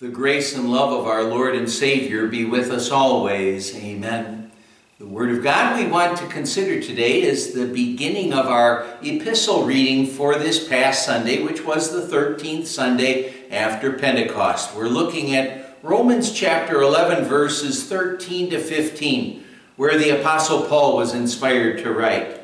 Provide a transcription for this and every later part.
The grace and love of our Lord and Savior be with us always. Amen. The Word of God we want to consider today is the beginning of our epistle reading for this past Sunday, which was the 13th Sunday after Pentecost. We're looking at Romans chapter 11, verses 13 to 15, where the Apostle Paul was inspired to write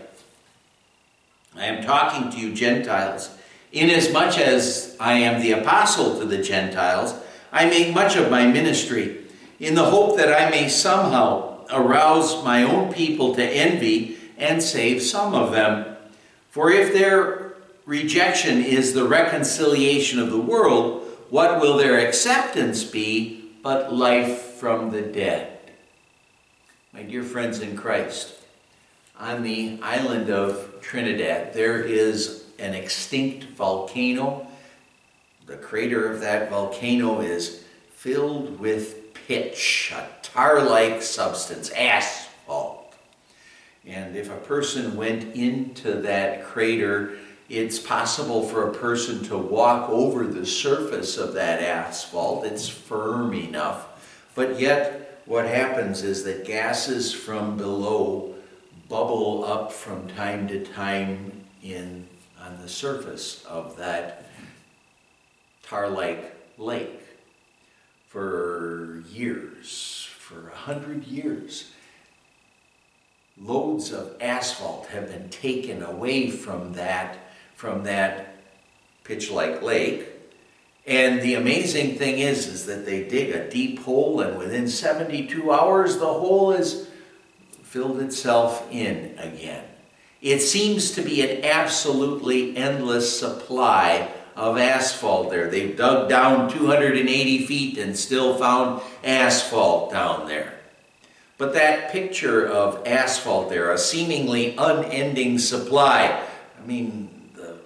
I am talking to you, Gentiles, inasmuch as I am the apostle to the Gentiles. I make much of my ministry in the hope that I may somehow arouse my own people to envy and save some of them. For if their rejection is the reconciliation of the world, what will their acceptance be but life from the dead? My dear friends in Christ, on the island of Trinidad, there is an extinct volcano the crater of that volcano is filled with pitch, a tar like substance, asphalt. And if a person went into that crater, it's possible for a person to walk over the surface of that asphalt. It's firm enough. But yet, what happens is that gases from below bubble up from time to time in on the surface of that Tar Lake Lake for years, for a hundred years. Loads of asphalt have been taken away from that, from that pitch-like lake. And the amazing thing is, is that they dig a deep hole, and within 72 hours, the hole has filled itself in again. It seems to be an absolutely endless supply of asphalt there. They've dug down 280 feet and still found asphalt down there. But that picture of asphalt there, a seemingly unending supply, I mean, the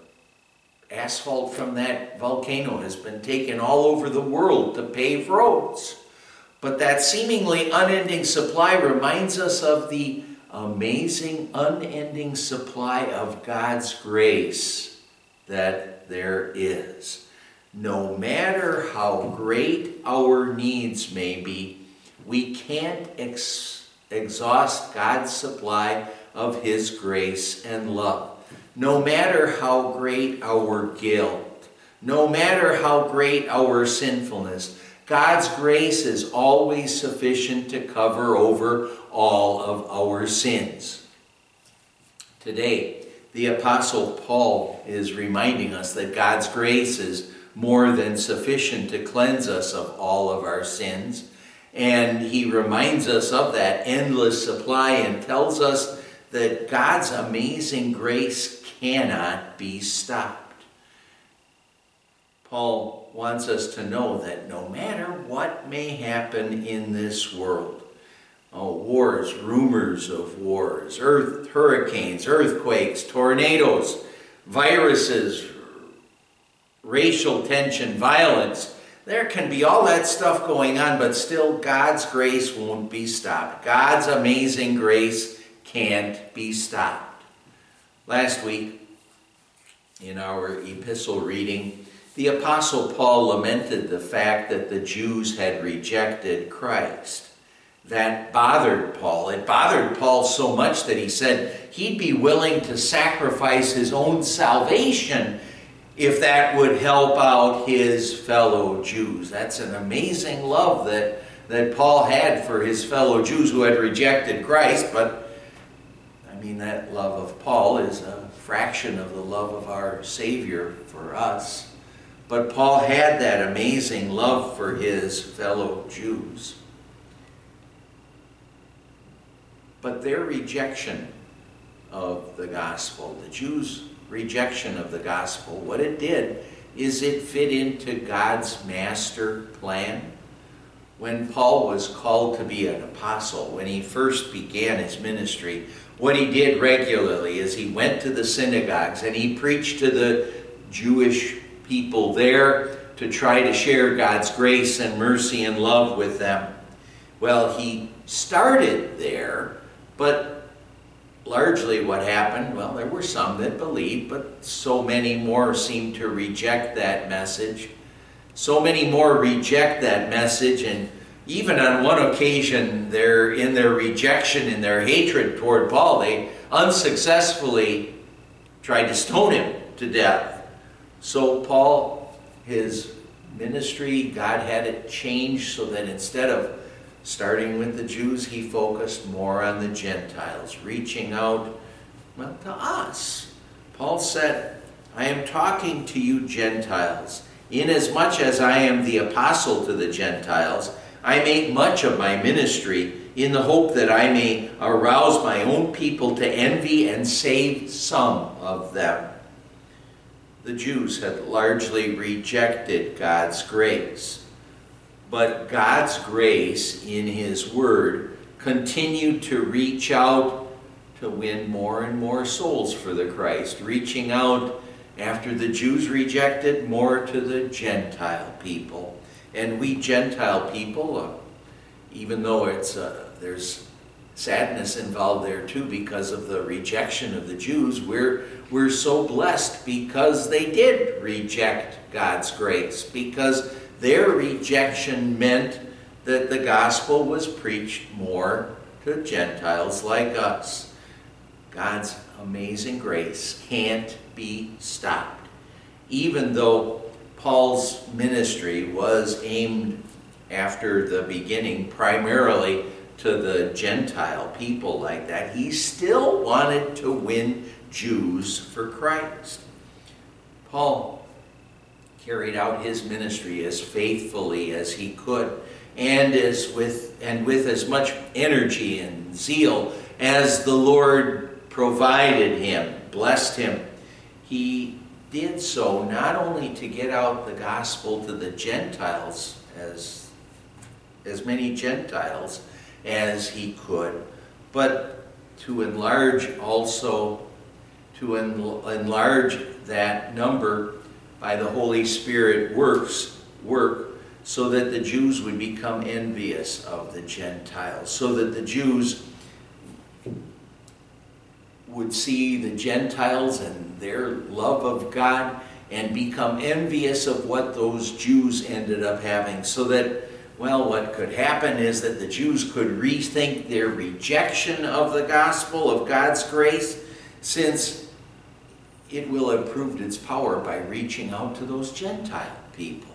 asphalt from that volcano has been taken all over the world to pave roads. But that seemingly unending supply reminds us of the amazing, unending supply of God's grace that there is. No matter how great our needs may be, we can't ex- exhaust God's supply of His grace and love. No matter how great our guilt, no matter how great our sinfulness, God's grace is always sufficient to cover over all of our sins. Today, the Apostle Paul is reminding us that God's grace is more than sufficient to cleanse us of all of our sins. And he reminds us of that endless supply and tells us that God's amazing grace cannot be stopped. Paul wants us to know that no matter what may happen in this world, Oh, wars, rumors of wars, earth, hurricanes, earthquakes, tornadoes, viruses, racial tension, violence. There can be all that stuff going on, but still God's grace won't be stopped. God's amazing grace can't be stopped. Last week, in our epistle reading, the Apostle Paul lamented the fact that the Jews had rejected Christ that bothered Paul. It bothered Paul so much that he said he'd be willing to sacrifice his own salvation if that would help out his fellow Jews. That's an amazing love that, that Paul had for his fellow Jews who had rejected Christ, but I mean, that love of Paul is a fraction of the love of our Savior for us. But Paul had that amazing love for his fellow Jews. But their rejection of the gospel, the Jews' rejection of the gospel, what it did is it fit into God's master plan. When Paul was called to be an apostle, when he first began his ministry, what he did regularly is he went to the synagogues and he preached to the Jewish people there to try to share God's grace and mercy and love with them. Well, he started there but largely what happened, well, there were some that believed, but so many more seemed to reject that message. So many more reject that message, and even on one occasion, they're in their rejection in their hatred toward Paul, they unsuccessfully tried to stone him to death. So Paul, his ministry, God had it changed so that instead of starting with the Jews, he focused more on the Gentiles, reaching out well, to us. Paul said, I am talking to you Gentiles, inasmuch as I am the apostle to the Gentiles. I make much of my ministry in the hope that I may arouse my own people to envy and save some of them. The Jews had largely rejected God's grace, but God's grace in His Word continued to reach out to win more and more souls for the Christ, reaching out after the Jews rejected more to the Gentile people. And we Gentile people, uh, even though it's uh, there's sadness involved there too because of the rejection of the Jews, we're we're so blessed because they did reject God's grace because their rejection meant that the gospel was preached more to Gentiles like us. God's amazing grace can't be stopped. Even though Paul's ministry was aimed after the beginning primarily to the Gentile people like that, he still wanted to win Jews for Christ. Paul carried out his ministry as faithfully as he could and as with and with as much energy and zeal as the Lord provided him, blessed him. He did so not only to get out the gospel to the Gentiles as as many Gentiles as he could, but to enlarge also, to enlarge that number by the Holy Spirit works, work, so that the Jews would become envious of the Gentiles, so that the Jews would see the Gentiles and their love of God and become envious of what those Jews ended up having, so that well, what could happen is that the Jews could rethink their rejection of the gospel of God's grace, since it will have proved its power by reaching out to those Gentile people.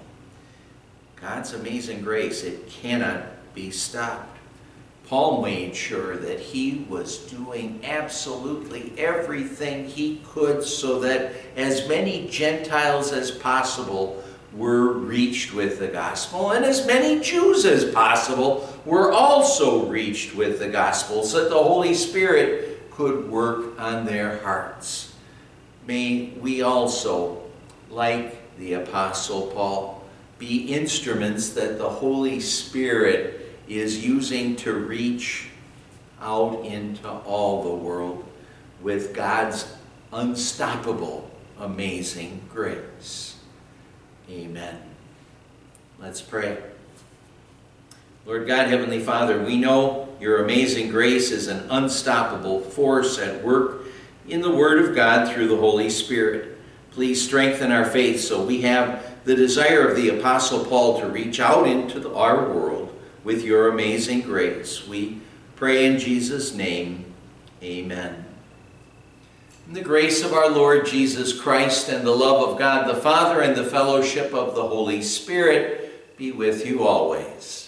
God's amazing grace, it cannot be stopped. Paul made sure that he was doing absolutely everything he could so that as many Gentiles as possible were reached with the gospel, and as many Jews as possible were also reached with the gospel, so that the Holy Spirit could work on their hearts. May we also, like the Apostle Paul, be instruments that the Holy Spirit is using to reach out into all the world with God's unstoppable, amazing grace. Amen. Let's pray. Lord God, Heavenly Father, we know your amazing grace is an unstoppable force at work in the Word of God through the Holy Spirit. Please strengthen our faith so we have the desire of the Apostle Paul to reach out into the, our world with your amazing grace. We pray in Jesus' name. Amen. In the grace of our Lord Jesus Christ and the love of God the Father and the fellowship of the Holy Spirit be with you always.